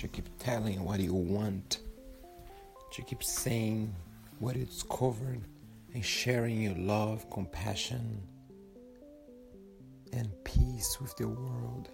You keep telling what you want, You keep saying what you discovered, and sharing your love, compassion, and peace with the world.